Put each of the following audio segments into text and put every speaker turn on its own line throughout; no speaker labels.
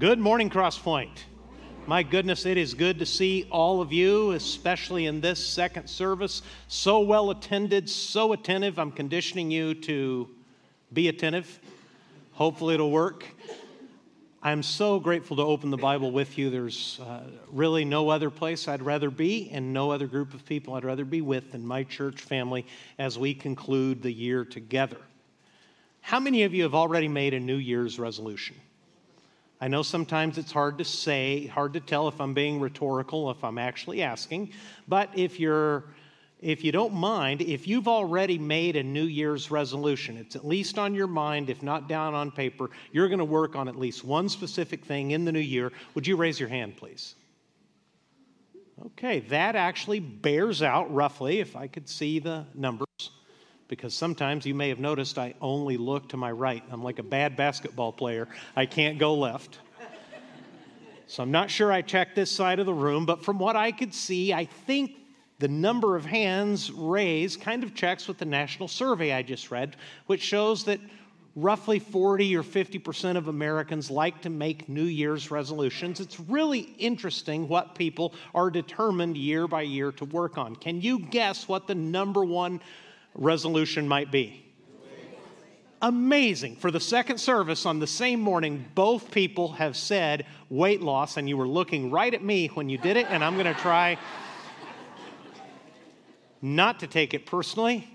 Good morning, CrossPoint. My goodness, it is good to see all of you, especially in this second service. So well attended, so attentive. I'm conditioning you to be attentive. Hopefully, it'll work. I'm so grateful to open the Bible with you. There's uh, really no other place I'd rather be, and no other group of people I'd rather be with than my church family as we conclude the year together. How many of you have already made a New Year's resolution? I know sometimes it's hard to say, hard to tell if I'm being rhetorical, if I'm actually asking, but if you're if you don't mind, if you've already made a New Year's resolution, it's at least on your mind, if not down on paper, you're going to work on at least one specific thing in the new year. Would you raise your hand, please? Okay, that actually bears out roughly, if I could see the numbers, because sometimes you may have noticed I only look to my right. I'm like a bad basketball player, I can't go left. So I'm not sure I checked this side of the room, but from what I could see, I think the number of hands raised kind of checks with the national survey I just read, which shows that roughly 40 or 50% of Americans like to make New Year's resolutions. It's really interesting what people are determined year by year to work on. Can you guess what the number one resolution might be? Amazing. For the second service on the same morning, both people have said weight loss, and you were looking right at me when you did it, and I'm going to try not to take it personally.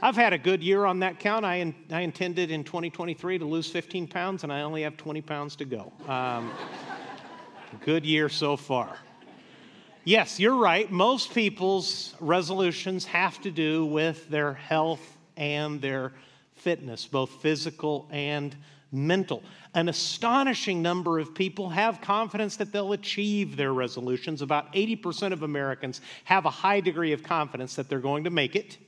I've had a good year on that count. I, in, I intended in 2023 to lose 15 pounds, and I only have 20 pounds to go. Um, good year so far. Yes, you're right. Most people's resolutions have to do with their health and their fitness, both physical and mental. An astonishing number of people have confidence that they'll achieve their resolutions. About 80% of Americans have a high degree of confidence that they're going to make it.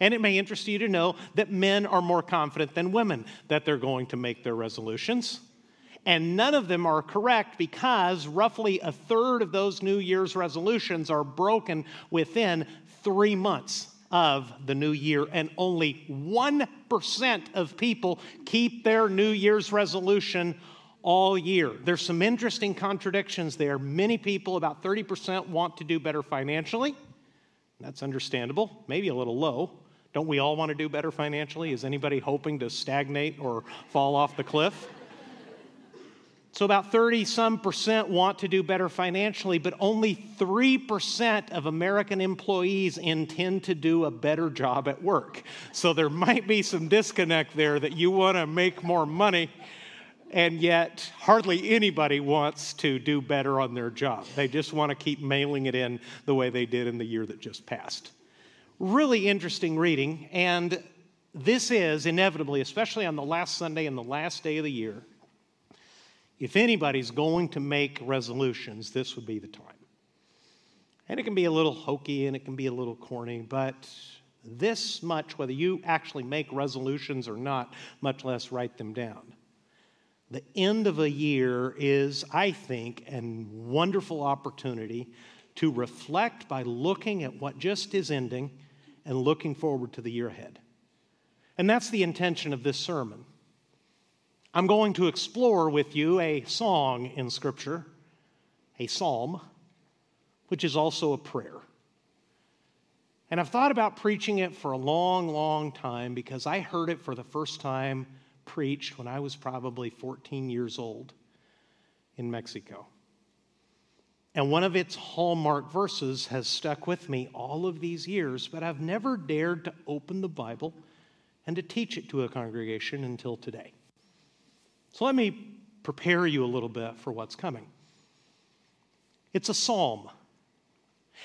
And it may interest you to know that men are more confident than women that they're going to make their resolutions. And none of them are correct because roughly a third of those New Year's resolutions are broken within three months of the new year, and only 1% of people keep their New Year's resolution all year. There's some interesting contradictions there. Many people, about 30%, want to do better financially. That's understandable, maybe a little low. Don't we all want to do better financially? Is anybody hoping to stagnate or fall off the cliff? So, about 30 some percent want to do better financially, but only 3% of American employees intend to do a better job at work. So, there might be some disconnect there that you want to make more money, and yet hardly anybody wants to do better on their job. They just want to keep mailing it in the way they did in the year that just passed. Really interesting reading, and this is inevitably, especially on the last Sunday and the last day of the year if anybody's going to make resolutions, this would be the time. And it can be a little hokey and it can be a little corny, but this much, whether you actually make resolutions or not, much less write them down. The end of a year is, I think, a wonderful opportunity to reflect by looking at what just is ending and looking forward to the year ahead. And that's the intention of this sermon. I'm going to explore with you a song in Scripture, a psalm, which is also a prayer. And I've thought about preaching it for a long, long time because I heard it for the first time preached when I was probably 14 years old in Mexico. And one of its hallmark verses has stuck with me all of these years, but I've never dared to open the Bible and to teach it to a congregation until today. So let me prepare you a little bit for what's coming. It's a psalm,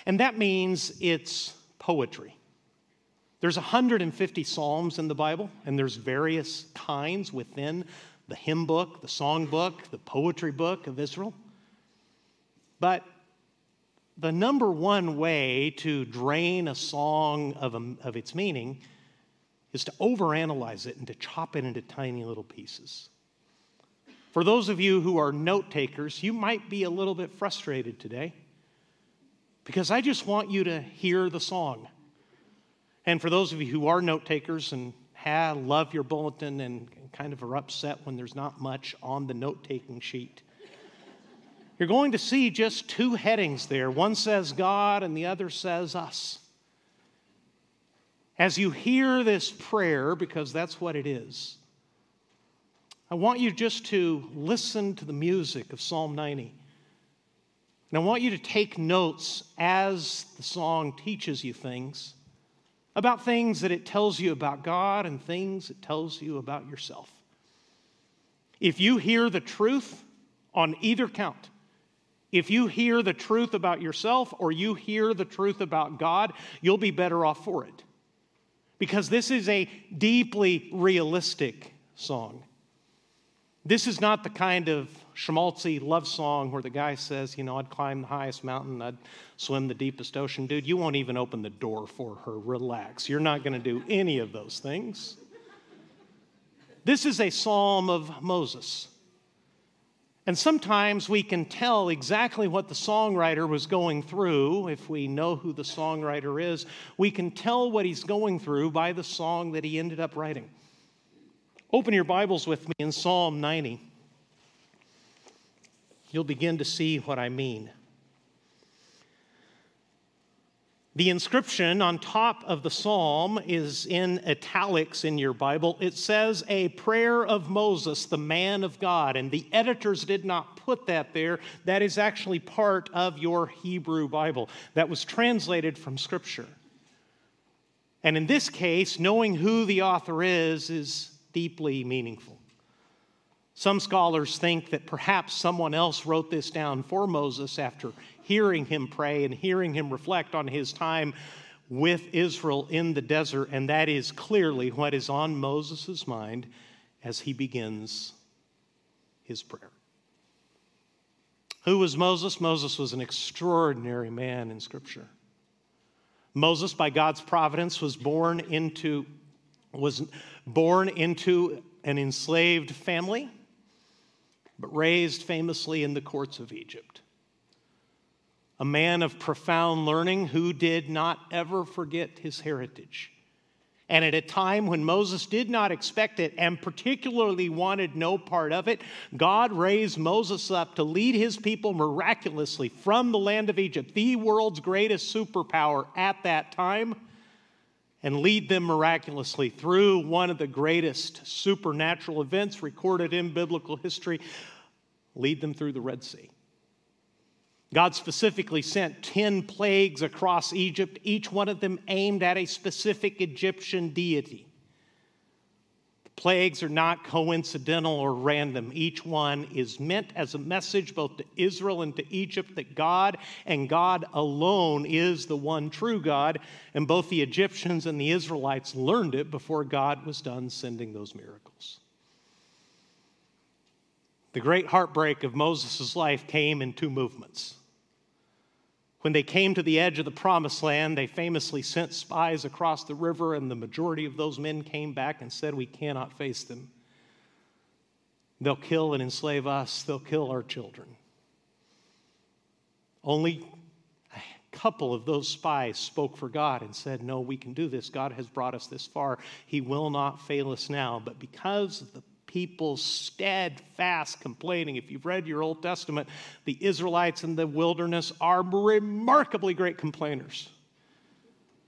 and that means it's poetry. There's 150 psalms in the Bible, and there's various kinds within the hymn book, the song book, the poetry book of Israel. But the number one way to drain a song of, a, of its meaning is to overanalyze it and to chop it into tiny little pieces. For those of you who are note takers, you might be a little bit frustrated today because I just want you to hear the song. And for those of you who are note takers and have, love your bulletin and kind of are upset when there's not much on the note taking sheet, you're going to see just two headings there. One says God, and the other says us. As you hear this prayer, because that's what it is, I want you just to listen to the music of Psalm 90. And I want you to take notes as the song teaches you things about things that it tells you about God and things it tells you about yourself. If you hear the truth on either count, if you hear the truth about yourself or you hear the truth about God, you'll be better off for it because this is a deeply realistic song. This is not the kind of schmaltzy love song where the guy says, you know, I'd climb the highest mountain, I'd swim the deepest ocean. Dude, you won't even open the door for her. Relax. You're not going to do any of those things. This is a psalm of Moses. And sometimes we can tell exactly what the songwriter was going through. If we know who the songwriter is, we can tell what he's going through by the song that he ended up writing. Open your Bibles with me in Psalm 90. You'll begin to see what I mean. The inscription on top of the psalm is in italics in your Bible. It says, A prayer of Moses, the man of God. And the editors did not put that there. That is actually part of your Hebrew Bible that was translated from Scripture. And in this case, knowing who the author is is deeply meaningful. Some scholars think that perhaps someone else wrote this down for Moses after hearing him pray and hearing him reflect on his time with Israel in the desert, and that is clearly what is on Moses' mind as he begins his prayer. Who was Moses? Moses was an extraordinary man in Scripture. Moses, by God's providence, was born into, was born into an enslaved family but raised famously in the courts of Egypt. A man of profound learning who did not ever forget his heritage. And at a time when Moses did not expect it and particularly wanted no part of it, God raised Moses up to lead his people miraculously from the land of Egypt, the world's greatest superpower at that time, and lead them miraculously through one of the greatest supernatural events recorded in biblical history lead them through the Red Sea. God specifically sent 10 plagues across Egypt, each one of them aimed at a specific Egyptian deity. Plagues are not coincidental or random. Each one is meant as a message both to Israel and to Egypt that God and God alone is the one true God, and both the Egyptians and the Israelites learned it before God was done sending those miracles. The great heartbreak of Moses' life came in two movements. When they came to the edge of the promised land, they famously sent spies across the river, and the majority of those men came back and said, We cannot face them. They'll kill and enslave us, they'll kill our children. Only a couple of those spies spoke for God and said, No, we can do this. God has brought us this far. He will not fail us now. But because of the people steadfast complaining. If you've read your Old Testament, the Israelites in the wilderness are remarkably great complainers.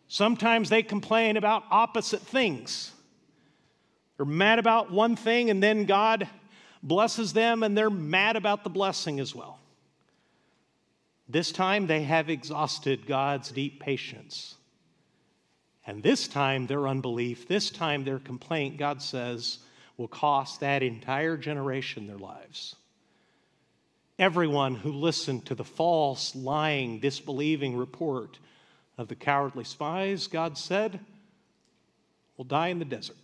Sometimes they complain about opposite things. They're mad about one thing, and then God blesses them, and they're mad about the blessing as well. This time they have exhausted God's deep patience. And this time their unbelief, this time their complaint, God says, will cost that entire generation their lives. Everyone who listened to the false, lying, disbelieving report of the cowardly spies, God said, will die in the desert.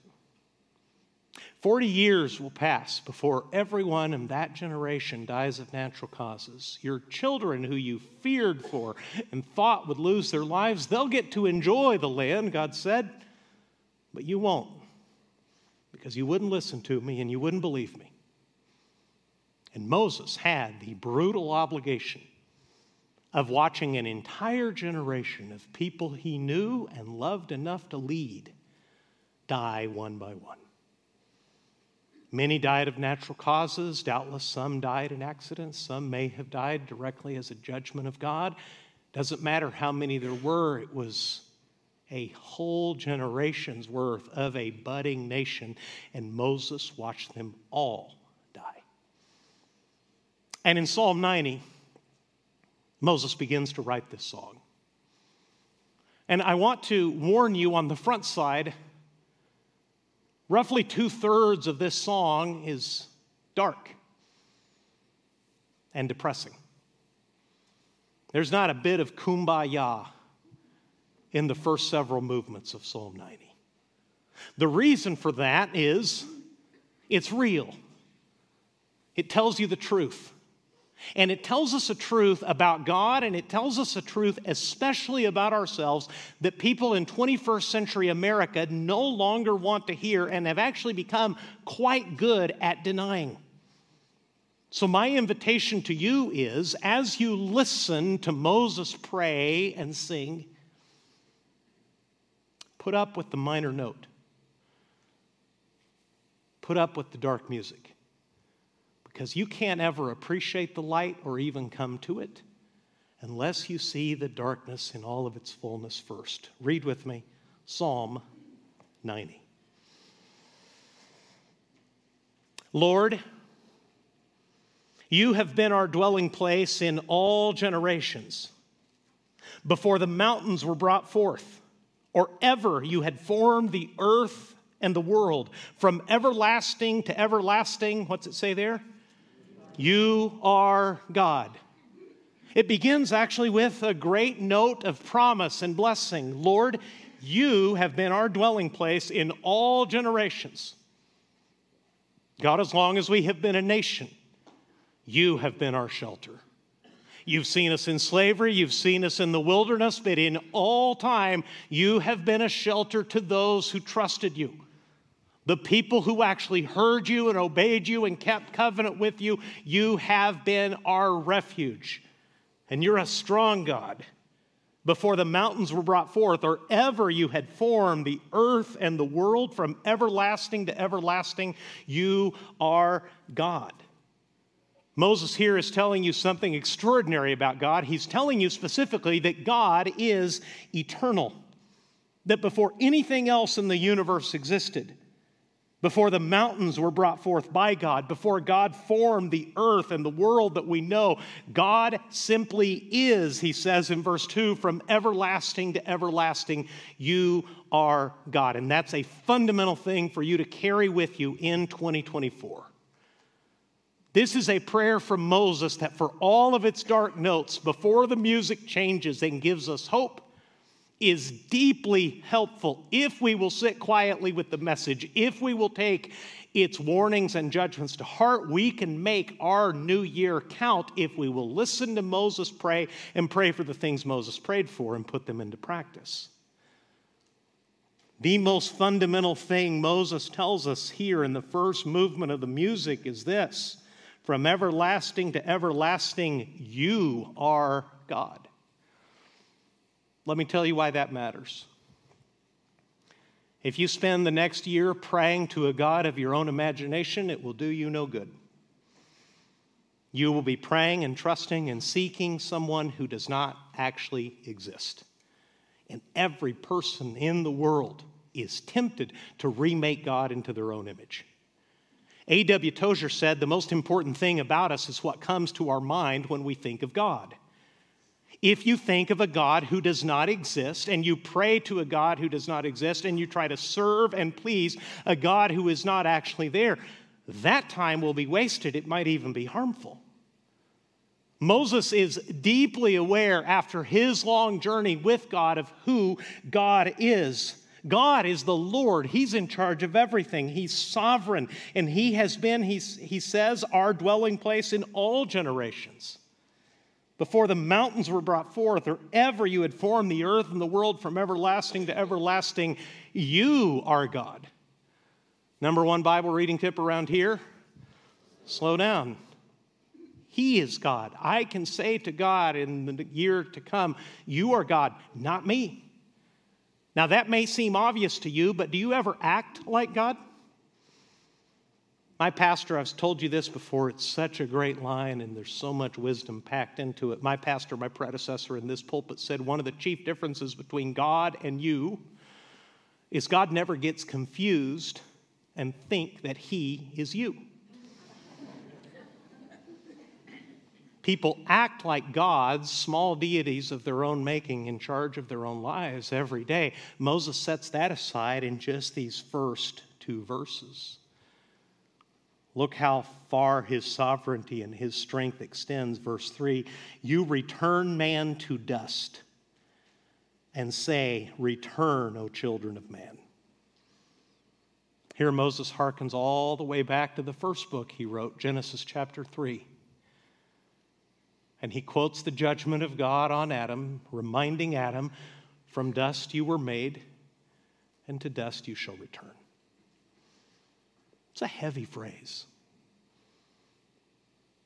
Forty years will pass before everyone in that generation dies of natural causes. Your children, who you feared for and thought would lose their lives, they'll get to enjoy the land, God said, but you won't because you wouldn't listen to me and you wouldn't believe me. And Moses had the brutal obligation of watching an entire generation of people he knew and loved enough to lead die one by one. Many died of natural causes. Doubtless some died in accidents. Some may have died directly as a judgment of God. Doesn't matter how many there were, it was a whole generation's worth of a budding nation, and Moses watched them all die. And in Psalm 90, Moses begins to write this song. And I want to warn you on the front side roughly two thirds of this song is dark and depressing. There's not a bit of kumbaya in the first several movements of Psalm 90. The reason for that is it's real, it tells you the truth. And it tells us a truth about God, and it tells us a truth, especially about ourselves, that people in 21st century America no longer want to hear and have actually become quite good at denying. So, my invitation to you is as you listen to Moses pray and sing, put up with the minor note, put up with the dark music, because you can't ever appreciate the light or even come to it unless you see the darkness in all of its fullness first. Read with me Psalm 90. Lord, you have been our dwelling place in all generations. Before the mountains were brought forth, or ever you had formed the earth and the world, from everlasting to everlasting, what's it say there? You are God. It begins actually with a great note of promise and blessing. Lord, you have been our dwelling place in all generations. God, as long as we have been a nation, you have been our shelter. You've seen us in slavery, you've seen us in the wilderness, but in all time, you have been a shelter to those who trusted you. The people who actually heard you and obeyed you and kept covenant with you, you have been our refuge. And you're a strong God. Before the mountains were brought forth, or ever you had formed the earth and the world from everlasting to everlasting, you are God. Moses here is telling you something extraordinary about God. He's telling you specifically that God is eternal, that before anything else in the universe existed, before the mountains were brought forth by God, before God formed the earth and the world that we know, God simply is, he says in verse 2, from everlasting to everlasting, you are God. And that's a fundamental thing for you to carry with you in 2024. This is a prayer from Moses that, for all of its dark notes, before the music changes and gives us hope, is deeply helpful if we will sit quietly with the message, if we will take its warnings and judgments to heart. We can make our new year count if we will listen to Moses pray and pray for the things Moses prayed for and put them into practice. The most fundamental thing Moses tells us here in the first movement of the music is this from everlasting to everlasting, you are God. Let me tell you why that matters. If you spend the next year praying to a God of your own imagination, it will do you no good. You will be praying and trusting and seeking someone who does not actually exist. And every person in the world is tempted to remake God into their own image. A.W. Tozer said the most important thing about us is what comes to our mind when we think of God. If you think of a God who does not exist and you pray to a God who does not exist and you try to serve and please a God who is not actually there, that time will be wasted. It might even be harmful. Moses is deeply aware after his long journey with God of who God is. God is the Lord. He's in charge of everything. He's sovereign. And He has been, he's, He says, our dwelling place in all generations. Before the mountains were brought forth, or ever you had formed the earth and the world from everlasting to everlasting, you are God. Number one Bible reading tip around here slow down. He is God. I can say to God in the year to come, You are God, not me. Now, that may seem obvious to you, but do you ever act like God? My pastor, I've told you this before, it's such a great line and there's so much wisdom packed into it. My pastor, my predecessor in this pulpit, said one of the chief differences between God and you is God never gets confused and think that he is you. People act like gods, small deities of their own making, in charge of their own lives every day. Moses sets that aside in just these first two verses. Look how far his sovereignty and his strength extends. Verse 3 You return man to dust and say, Return, O children of man. Here, Moses harkens all the way back to the first book he wrote, Genesis chapter 3. And he quotes the judgment of God on Adam, reminding Adam, From dust you were made, and to dust you shall return. It's a heavy phrase.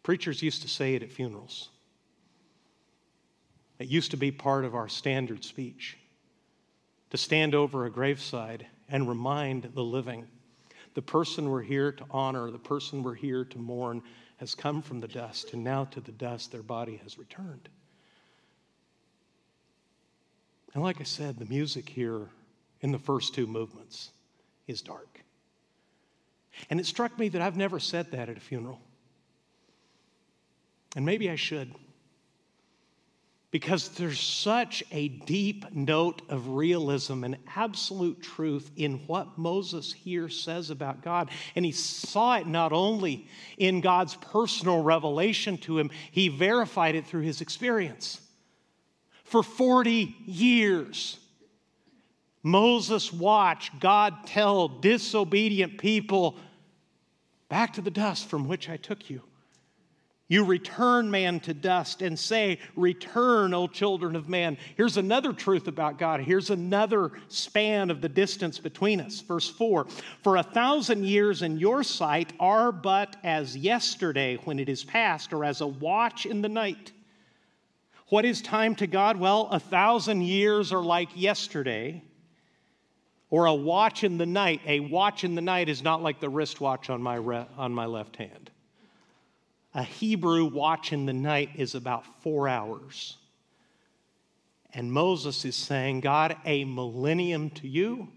Preachers used to say it at funerals. It used to be part of our standard speech to stand over a graveside and remind the living the person we're here to honor, the person we're here to mourn, has come from the dust, and now to the dust their body has returned. And like I said, the music here in the first two movements is dark. And it struck me that I've never said that at a funeral. And maybe I should because there's such a deep note of realism and absolute truth in what Moses here says about God. And he saw it not only in God's personal revelation to him, he verified it through his experience. For 40 years, Moses watched God tell disobedient people, Back to the dust from which I took you. You return man to dust and say, Return, O children of man. Here's another truth about God. Here's another span of the distance between us. Verse 4 For a thousand years in your sight are but as yesterday when it is past, or as a watch in the night. What is time to God? Well, a thousand years are like yesterday, or a watch in the night. A watch in the night is not like the wristwatch on my, re- on my left hand a Hebrew watch in the night is about four hours. And Moses is saying, God, a millennium to you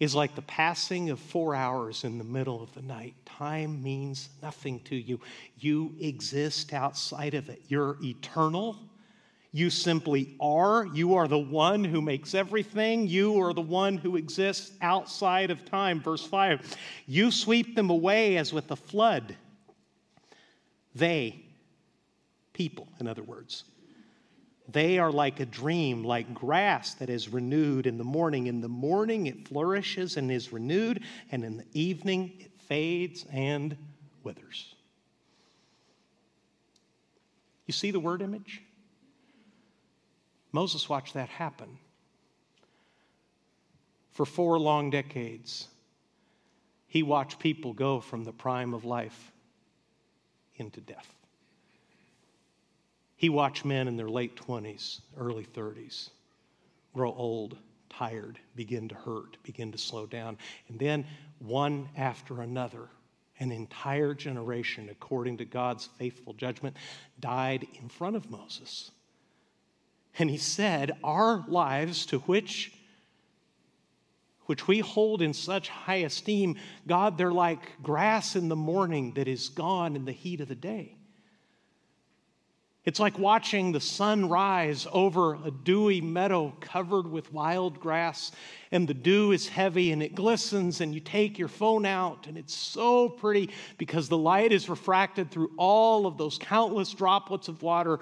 is like the passing of four hours in the middle of the night. Time means nothing to you. You exist outside of it. You're eternal. You simply are. You are the one who makes everything. You are the one who exists outside of time. Verse 5 You sweep them away as with a flood. They, people, in other words, they are like a dream, like grass that is renewed in the morning. In the morning it flourishes and is renewed, and in the evening it fades and withers. You see the word image? Moses watched that happen. For four long decades, he watched people go from the prime of life into death. He watched men in their late 20s, early 30s grow old, tired, begin to hurt, begin to slow down. And then, one after another, an entire generation, according to God's faithful judgment, died in front of Moses. And he said, Our lives, to which which we hold in such high esteem, God, they're like grass in the morning that is gone in the heat of the day. It's like watching the sun rise over a dewy meadow covered with wild grass, and the dew is heavy and it glistens, and you take your phone out, and it's so pretty because the light is refracted through all of those countless droplets of water.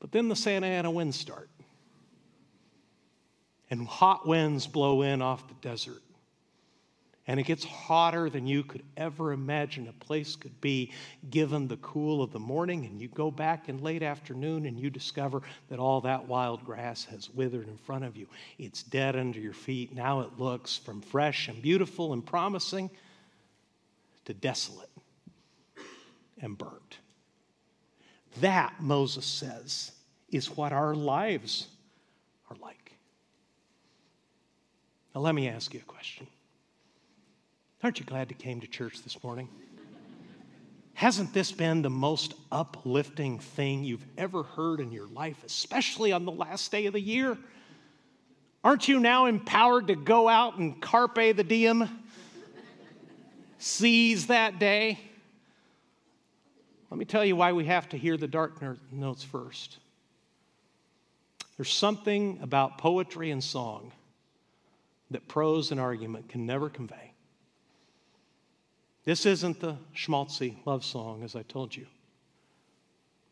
But then the Santa Ana winds start and hot winds blow in off the desert. And it gets hotter than you could ever imagine a place could be given the cool of the morning. And you go back in late afternoon and you discover that all that wild grass has withered in front of you. It's dead under your feet. Now it looks from fresh and beautiful and promising to desolate and burnt. That, Moses says, is what our lives are like. Now, let me ask you a question. Aren't you glad you came to church this morning? Hasn't this been the most uplifting thing you've ever heard in your life, especially on the last day of the year? Aren't you now empowered to go out and carpe the diem? Seize that day? Let me tell you why we have to hear the dark notes first. There's something about poetry and song that prose and argument can never convey. This isn't the schmaltzy love song, as I told you.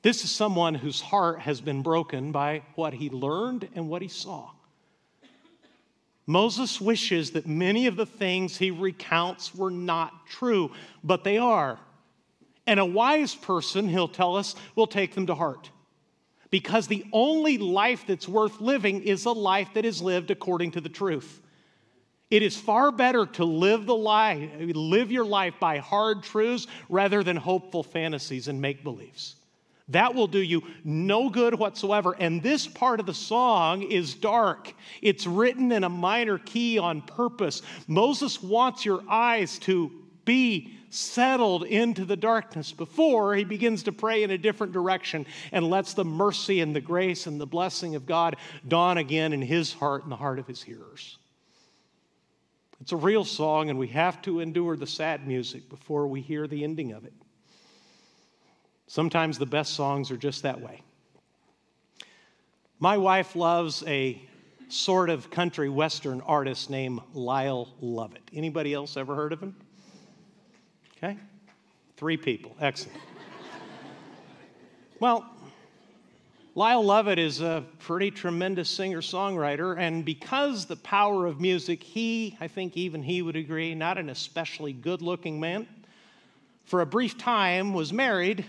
This is someone whose heart has been broken by what he learned and what he saw. Moses wishes that many of the things he recounts were not true, but they are. And a wise person, he'll tell us, will take them to heart. Because the only life that's worth living is a life that is lived according to the truth. It is far better to live the life, live your life by hard truths rather than hopeful fantasies and make believes. That will do you no good whatsoever. And this part of the song is dark. It's written in a minor key on purpose. Moses wants your eyes to be settled into the darkness before he begins to pray in a different direction and lets the mercy and the grace and the blessing of God dawn again in his heart and the heart of his hearers. It's a real song, and we have to endure the sad music before we hear the ending of it. Sometimes the best songs are just that way. My wife loves a sort of country western artist named Lyle Lovett. Anybody else ever heard of him? Okay? Three people. Excellent. well, Lyle Lovett is a pretty tremendous singer songwriter, and because the power of music, he, I think even he would agree, not an especially good looking man, for a brief time was married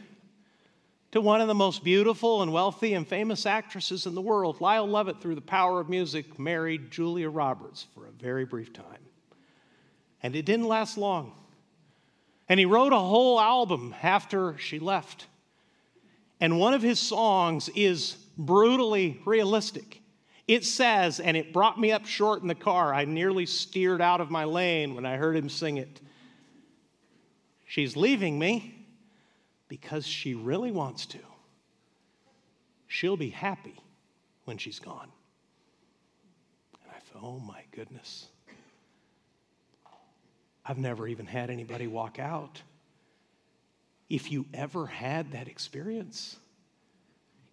to one of the most beautiful and wealthy and famous actresses in the world. Lyle Lovett, through the power of music, married Julia Roberts for a very brief time. And it didn't last long. And he wrote a whole album after she left. And one of his songs is brutally realistic. It says, and it brought me up short in the car. I nearly steered out of my lane when I heard him sing it. She's leaving me because she really wants to. She'll be happy when she's gone. And I thought, oh my goodness. I've never even had anybody walk out if you ever had that experience,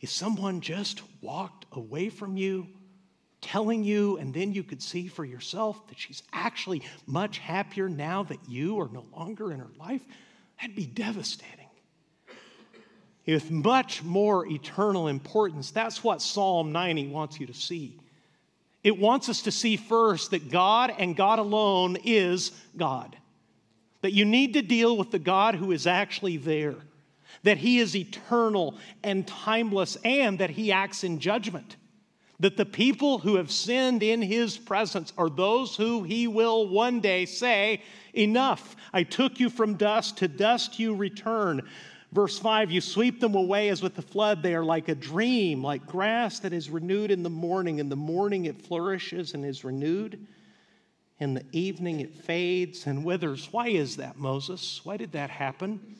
if someone just walked away from you, telling you, and then you could see for yourself that she's actually much happier now that you are no longer in her life, that'd be devastating. With much more eternal importance, that's what Psalm 90 wants you to see. It wants us to see first that God and God alone is God that you need to deal with the God who is actually there, that He is eternal and timeless, and that He acts in judgment. That the people who have sinned in His presence are those who He will one day say, Enough, I took you from dust, to dust you return. Verse 5 You sweep them away as with the flood. They are like a dream, like grass that is renewed in the morning. In the morning it flourishes and is renewed. In the evening it fades and withers. Why is that, Moses? Why did that happen?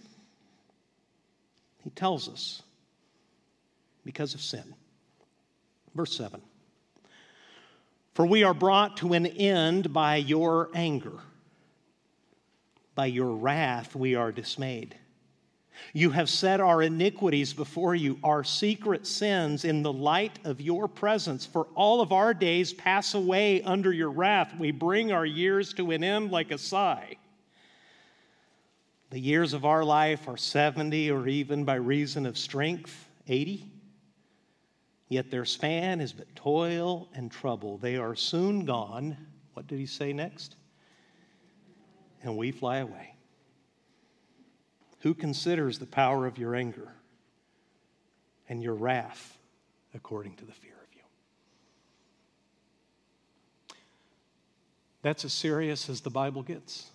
He tells us because of sin. Verse 7 For we are brought to an end by your anger, by your wrath we are dismayed. You have set our iniquities before you, our secret sins in the light of your presence. For all of our days pass away under your wrath. We bring our years to an end like a sigh. The years of our life are 70, or even by reason of strength, 80. Yet their span is but toil and trouble. They are soon gone. What did he say next? And we fly away. Who considers the power of your anger and your wrath according to the fear of you? That's as serious as the Bible gets.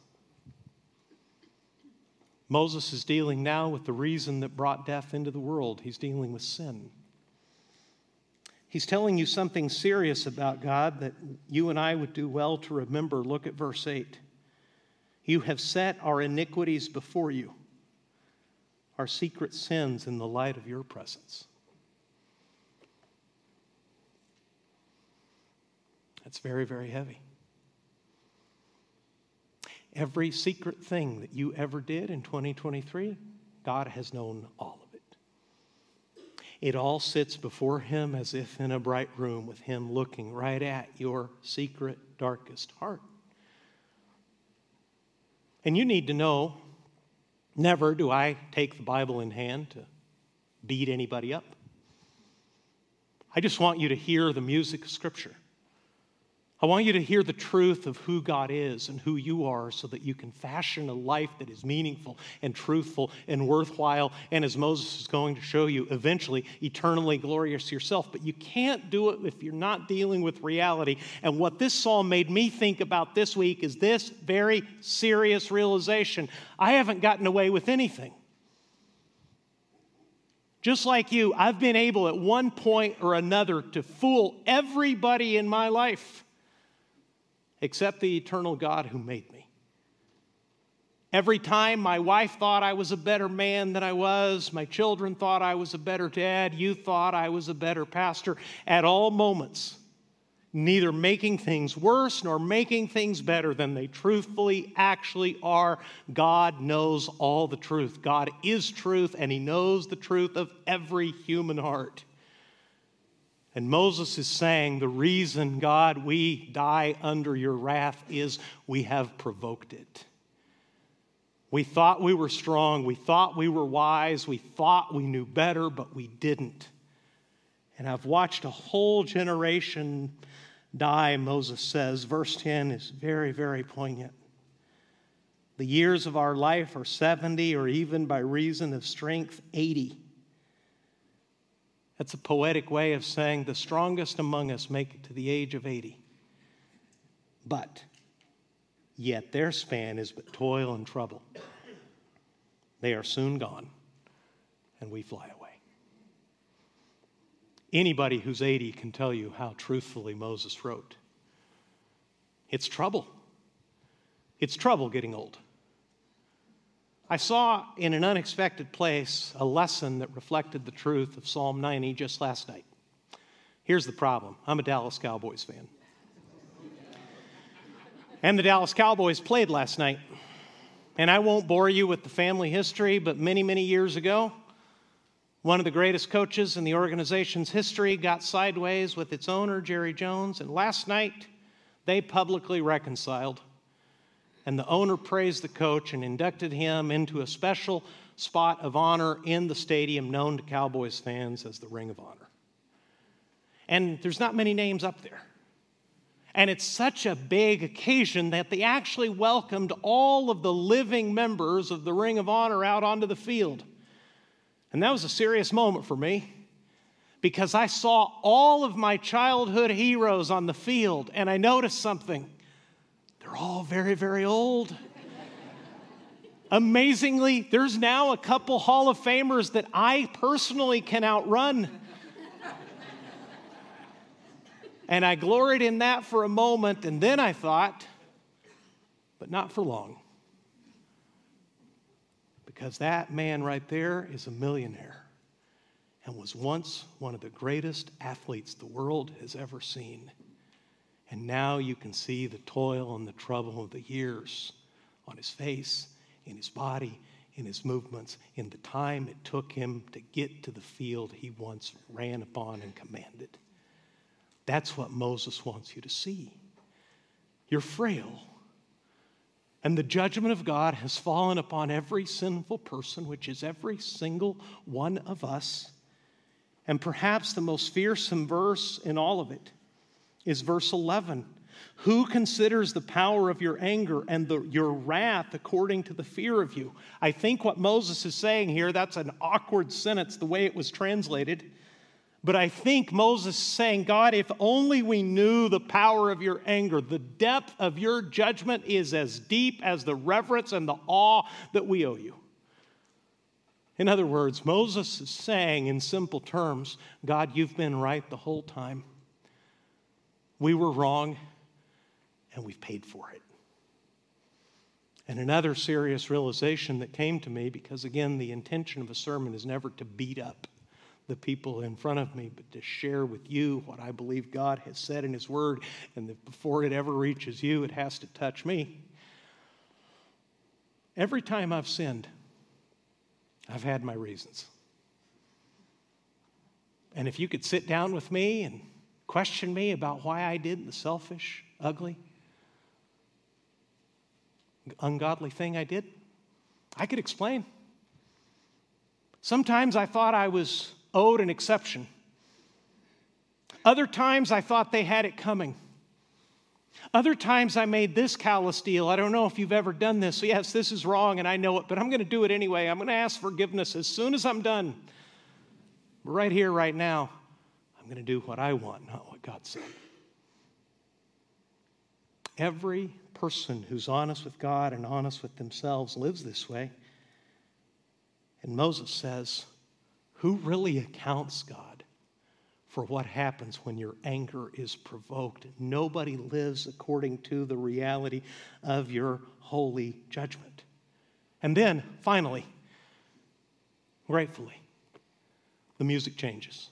Moses is dealing now with the reason that brought death into the world. He's dealing with sin. He's telling you something serious about God that you and I would do well to remember. Look at verse 8. You have set our iniquities before you, our secret sins in the light of your presence. That's very, very heavy. Every secret thing that you ever did in 2023, God has known all of it. It all sits before Him as if in a bright room with Him looking right at your secret, darkest heart. And you need to know never do I take the Bible in hand to beat anybody up. I just want you to hear the music of Scripture. I want you to hear the truth of who God is and who you are so that you can fashion a life that is meaningful and truthful and worthwhile, and as Moses is going to show you, eventually eternally glorious yourself. But you can't do it if you're not dealing with reality. And what this psalm made me think about this week is this very serious realization I haven't gotten away with anything. Just like you, I've been able at one point or another to fool everybody in my life except the eternal God who made me. Every time my wife thought I was a better man than I was, my children thought I was a better dad, you thought I was a better pastor, at all moments, neither making things worse nor making things better than they truthfully actually are. God knows all the truth. God is truth, and He knows the truth of every human heart. And Moses is saying, The reason, God, we die under your wrath is we have provoked it. We thought we were strong. We thought we were wise. We thought we knew better, but we didn't. And I've watched a whole generation die, Moses says. Verse 10 is very, very poignant. The years of our life are 70, or even by reason of strength, 80. That's a poetic way of saying the strongest among us make it to the age of 80. But yet their span is but toil and trouble. They are soon gone, and we fly away. Anybody who's 80 can tell you how truthfully Moses wrote. It's trouble. It's trouble getting old. I saw in an unexpected place a lesson that reflected the truth of Psalm 90 just last night. Here's the problem I'm a Dallas Cowboys fan. And the Dallas Cowboys played last night. And I won't bore you with the family history, but many, many years ago, one of the greatest coaches in the organization's history got sideways with its owner, Jerry Jones, and last night they publicly reconciled and the owner praised the coach and inducted him into a special spot of honor in the stadium known to Cowboys fans as the Ring of Honor. And there's not many names up there. And it's such a big occasion that they actually welcomed all of the living members of the Ring of Honor out onto the field. And that was a serious moment for me because I saw all of my childhood heroes on the field and I noticed something. They're all very, very old. Amazingly, there's now a couple Hall of Famers that I personally can outrun. and I gloried in that for a moment, and then I thought, but not for long. Because that man right there is a millionaire and was once one of the greatest athletes the world has ever seen. And now you can see the toil and the trouble of the years on his face, in his body, in his movements, in the time it took him to get to the field he once ran upon and commanded. That's what Moses wants you to see. You're frail. And the judgment of God has fallen upon every sinful person, which is every single one of us. And perhaps the most fearsome verse in all of it is verse 11. Who considers the power of your anger and the, your wrath according to the fear of you? I think what Moses is saying here, that's an awkward sentence, the way it was translated. But I think Moses is saying, God, if only we knew the power of your anger, the depth of your judgment is as deep as the reverence and the awe that we owe you. In other words, Moses is saying in simple terms, God, you've been right the whole time. We were wrong, and we've paid for it. And another serious realization that came to me, because again, the intention of a sermon is never to beat up the people in front of me, but to share with you what I believe God has said in His Word, and that before it ever reaches you, it has to touch me. Every time I've sinned, I've had my reasons. And if you could sit down with me and question me about why I did the selfish, ugly, ungodly thing I did, I could explain. Sometimes I thought I was owed an exception. Other times I thought they had it coming. Other times I made this callous deal. I don't know if you've ever done this. So yes, this is wrong and I know it, but I'm going to do it anyway. I'm going to ask forgiveness as soon as I'm done. Right here, right now, going to do what I want, not what God said. Every person who's honest with God and honest with themselves lives this way. And Moses says, Who really accounts, God, for what happens when your anger is provoked? Nobody lives according to the reality of your holy judgment. And then, finally, gratefully, the music changes.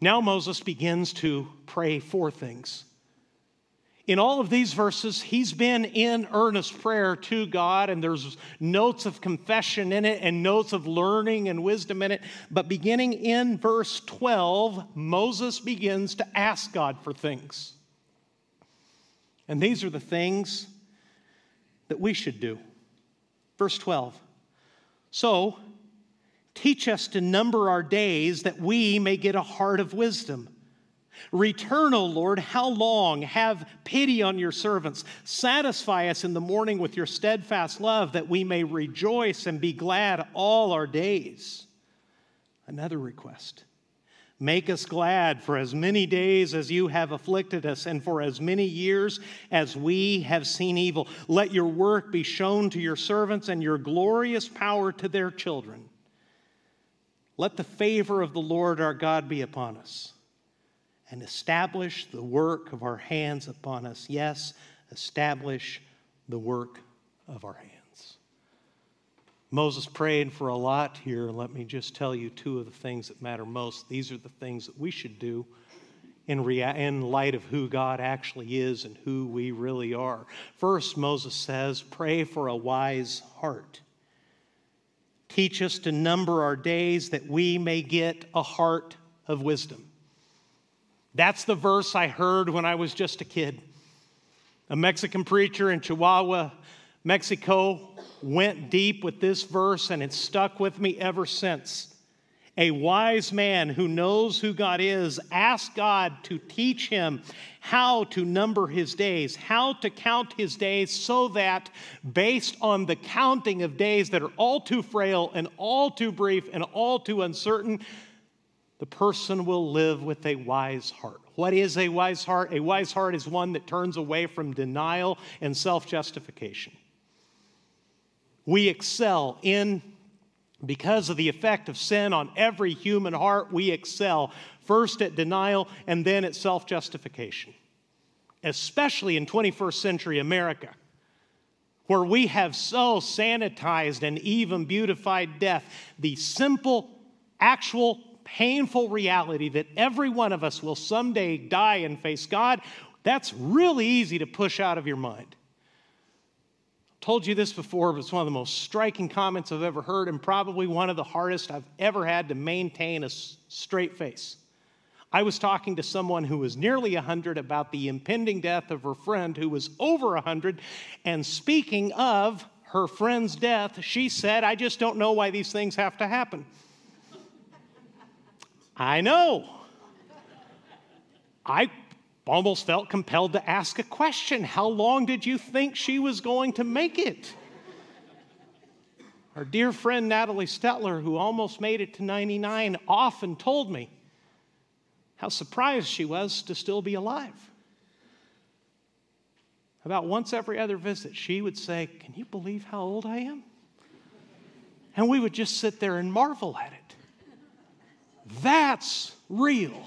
Now Moses begins to pray for things in all of these verses, he's been in earnest prayer to God, and there's notes of confession in it and notes of learning and wisdom in it. But beginning in verse 12, Moses begins to ask God for things. And these are the things that we should do. Verse 12 So, teach us to number our days that we may get a heart of wisdom Return, O Lord, how long? Have pity on your servants. Satisfy us in the morning with your steadfast love, that we may rejoice and be glad all our days. Another request. Make us glad for as many days as you have afflicted us, and for as many years as we have seen evil. Let your work be shown to your servants, and your glorious power to their children. Let the favor of the Lord our God be upon us and establish the work of our hands upon us. Yes, establish the work of our hands. Moses prayed for a lot here. Let me just tell you two of the things that matter most. These are the things that we should do in, rea- in light of who God actually is and who we really are. First, Moses says, Pray for a wise heart. Teach us to number our days that we may get a heart of wisdom. That's the verse I heard when I was just a kid. A Mexican preacher in Chihuahua, Mexico, went deep with this verse and it's stuck with me ever since. A wise man who knows who God is asks God to teach him how to number his days, how to count his days, so that based on the counting of days that are all too frail and all too brief and all too uncertain, the person will live with a wise heart. What is a wise heart? A wise heart is one that turns away from denial and self justification. We excel in, because of the effect of sin on every human heart, we excel first at denial and then at self justification, especially in 21st century America where we have so sanitized and even beautified death, the simple, actual painful reality that every one of us will someday die and face God, that's really easy to push out of your mind. Told you this before, but it's one of the most striking comments I've ever heard, and probably one of the hardest I've ever had to maintain a straight face. I was talking to someone who was nearly 100 about the impending death of her friend who was over 100. And speaking of her friend's death, she said, I just don't know why these things have to happen. I know. I almost felt compelled to ask a question How long did you think she was going to make it? Our dear friend Natalie Stetler, who almost made it to 99, often told me how surprised she was to still be alive. About once every other visit, she would say, Can you believe how old I am? And we would just sit there and marvel at it. That's real.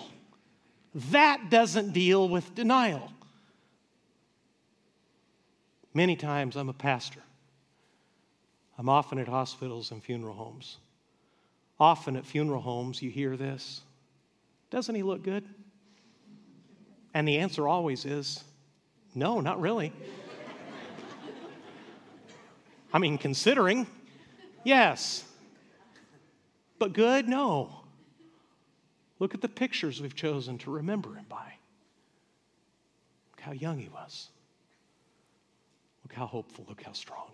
That doesn't deal with denial. Many times I'm a pastor. I'm often at hospitals and funeral homes. Often at funeral homes, you hear this Doesn't he look good? And the answer always is no, not really. I mean, considering, yes. But good, no. Look at the pictures we've chosen to remember him by. Look how young he was. Look how hopeful, look how strong.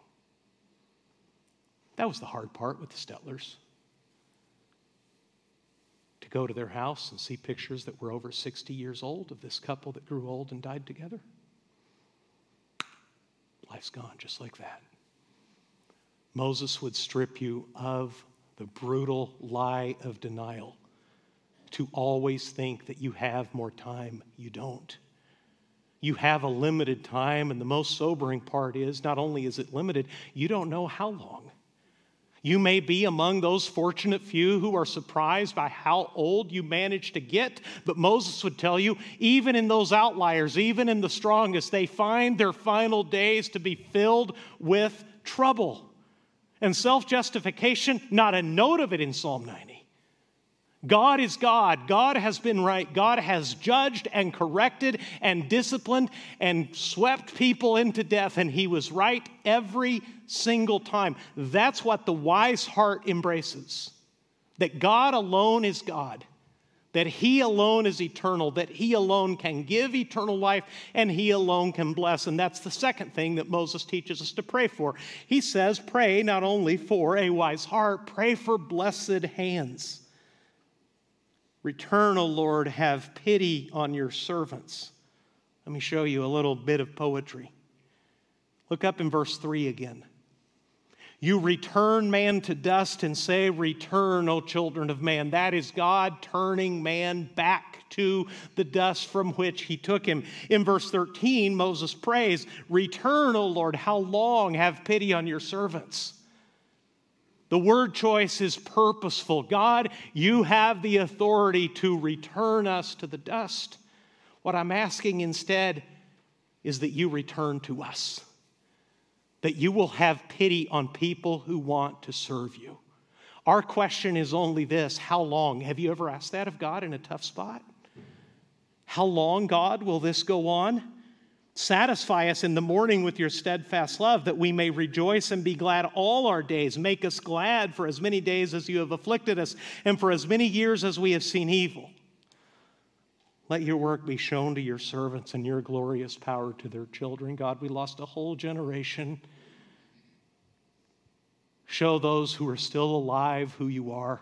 That was the hard part with the Stetlers. To go to their house and see pictures that were over 60 years old of this couple that grew old and died together. Life's gone just like that. Moses would strip you of the brutal lie of denial to always think that you have more time. You don't. You have a limited time, and the most sobering part is not only is it limited, you don't know how long. You may be among those fortunate few who are surprised by how old you manage to get, but Moses would tell you, even in those outliers, even in the strongest, they find their final days to be filled with trouble. And self justification, not a note of it in Psalm 90. God is God. God has been right. God has judged and corrected and disciplined and swept people into death, and He was right every single time. That's what the wise heart embraces that God alone is God, that He alone is eternal, that He alone can give eternal life, and He alone can bless. And that's the second thing that Moses teaches us to pray for. He says, Pray not only for a wise heart, pray for blessed hands. Return, O Lord, have pity on your servants. Let me show you a little bit of poetry. Look up in verse 3 again. You return man to dust and say, Return, O children of man. That is God turning man back to the dust from which he took him. In verse 13, Moses prays, Return, O Lord, how long? Have pity on your servants. The word choice is purposeful. God, you have the authority to return us to the dust. What I'm asking instead is that you return to us, that you will have pity on people who want to serve you. Our question is only this How long? Have you ever asked that of God in a tough spot? How long, God, will this go on? Satisfy us in the morning with your steadfast love, that we may rejoice and be glad all our days. Make us glad for as many days as you have afflicted us, and for as many years as we have seen evil. Let your work be shown to your servants and your glorious power to their children. God, we lost a whole generation. Show those who are still alive who you are.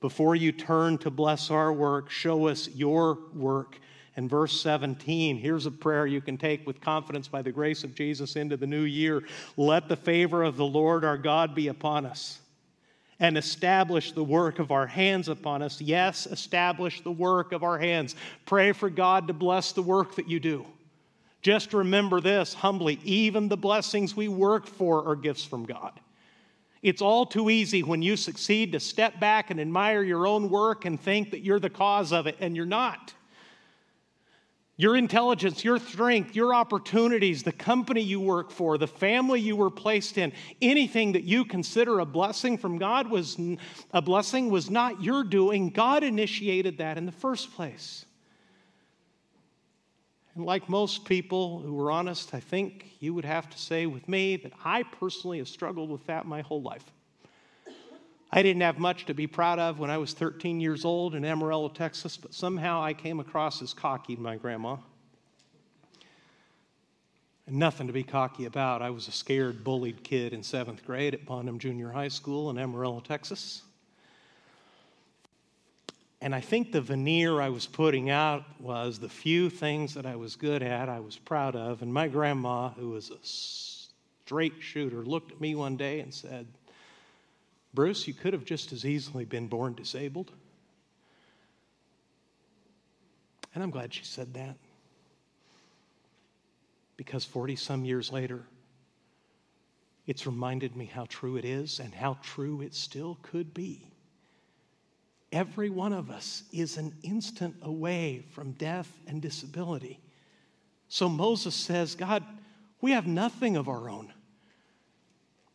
Before you turn to bless our work, show us your work and verse 17, here's a prayer you can take with confidence by the grace of Jesus into the new year. Let the favor of the Lord our God be upon us and establish the work of our hands upon us. Yes, establish the work of our hands. Pray for God to bless the work that you do. Just remember this humbly even the blessings we work for are gifts from God. It's all too easy when you succeed to step back and admire your own work and think that you're the cause of it, and you're not. Your intelligence, your strength, your opportunities, the company you work for, the family you were placed in, anything that you consider a blessing from God was a blessing was not your doing. God initiated that in the first place. And like most people who are honest, I think you would have to say with me that I personally have struggled with that my whole life. I didn't have much to be proud of when I was 13 years old in Amarillo, Texas, but somehow I came across as cocky to my grandma. And nothing to be cocky about. I was a scared, bullied kid in seventh grade at Bonham Junior High School in Amarillo, Texas. And I think the veneer I was putting out was the few things that I was good at, I was proud of. And my grandma, who was a straight shooter, looked at me one day and said, Bruce, you could have just as easily been born disabled. And I'm glad she said that. Because 40 some years later, it's reminded me how true it is and how true it still could be. Every one of us is an instant away from death and disability. So Moses says, God, We have nothing of our own.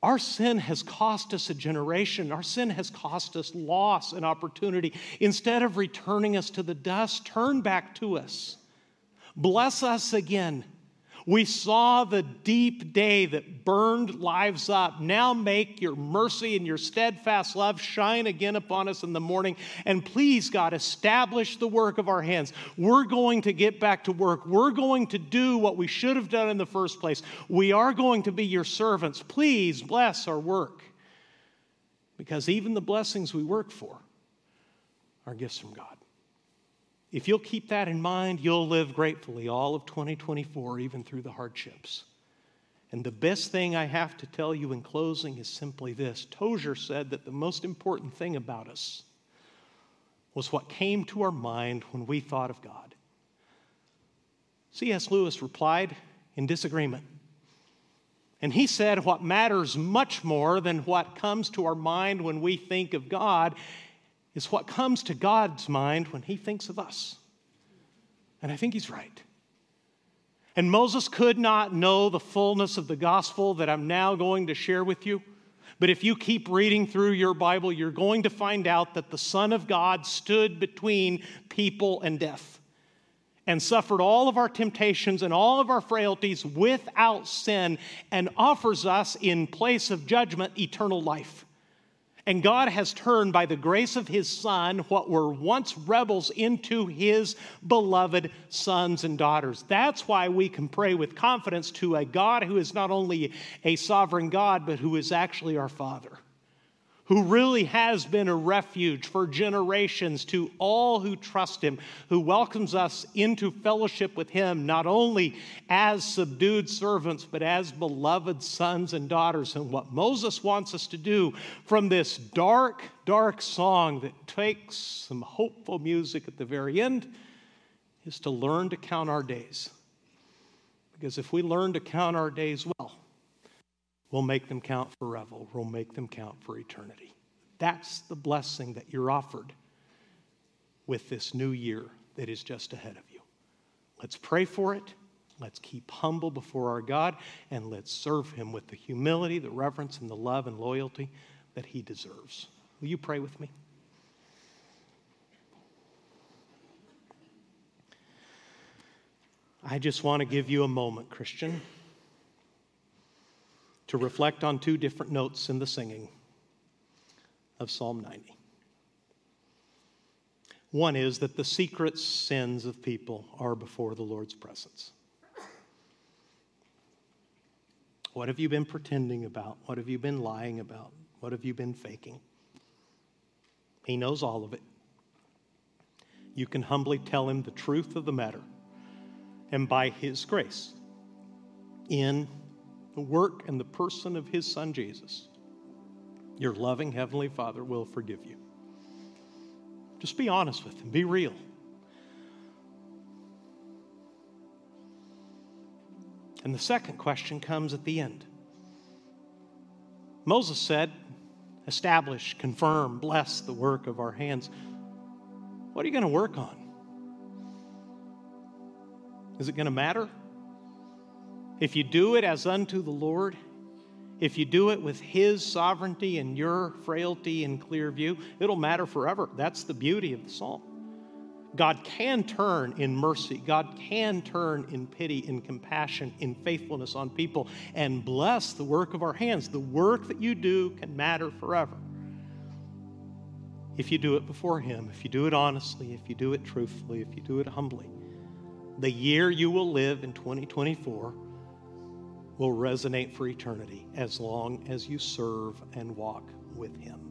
Our sin has cost us a generation. Our sin has cost us loss and opportunity. Instead of returning us to the dust, turn back to us. Bless us again. We saw the deep day that burned lives up. Now make your mercy and your steadfast love shine again upon us in the morning. And please, God, establish the work of our hands. We're going to get back to work. We're going to do what we should have done in the first place. We are going to be your servants. Please bless our work. Because even the blessings we work for are gifts from God. If you'll keep that in mind, you'll live gratefully all of 2024, even through the hardships. And the best thing I have to tell you in closing is simply this Tozer said that the most important thing about us was what came to our mind when we thought of God. C.S. Lewis replied in disagreement. And he said, What matters much more than what comes to our mind when we think of God is what comes to God's mind when he thinks of us. And I think he's right. And Moses could not know the fullness of the gospel that I'm now going to share with you. But if you keep reading through your Bible, you're going to find out that the Son of God stood between people and death and suffered all of our temptations and all of our frailties without sin and offers us, in place of judgment, eternal life. And God has turned by the grace of His Son what were once rebels into His beloved sons and daughters. That's why we can pray with confidence to a God who is not only a sovereign God, but who is actually our Father who really has been a refuge for generations to all who trust him, who welcomes us into fellowship with him, not only as subdued servants, but as beloved sons and daughters. And what Moses wants us to do from this dark, dark song that takes some hopeful music at the very end is to learn to count our days. Because if we learn to count our days well, We'll make them count forever. We'll make them count for eternity. That's the blessing that you're offered with this new year that is just ahead of you. Let's pray for it. Let's keep humble before our God and let's serve Him with the humility, the reverence, and the love and loyalty that He deserves. Will you pray with me? I just want to give you a moment, Christian to reflect on two different notes in the singing of Psalm 90. One is that the secret sins of people are before the Lord's presence. What have you been pretending about? What have you been lying about? What have you been faking? He knows all of it. You can humbly tell him the truth of the matter. And by his grace, in the work and the person of his son Jesus, your loving Heavenly Father will forgive you. Just be honest with him, be real. And the second question comes at the end. Moses said, Establish, confirm, bless the work of our hands. What are you going to work on? Is it going to matter? If you do it as unto the Lord, if you do it with His sovereignty and your frailty in clear view, it'll matter forever. That's the beauty of the psalm. God can turn in mercy. God can turn in pity, in compassion, in faithfulness on people and bless the work of our hands. The work that you do can matter forever. If you do it before Him, if you do it honestly, if you do it truthfully, if you do it humbly, the year you will live in 2024 will resonate for eternity as long as you serve and walk with Him.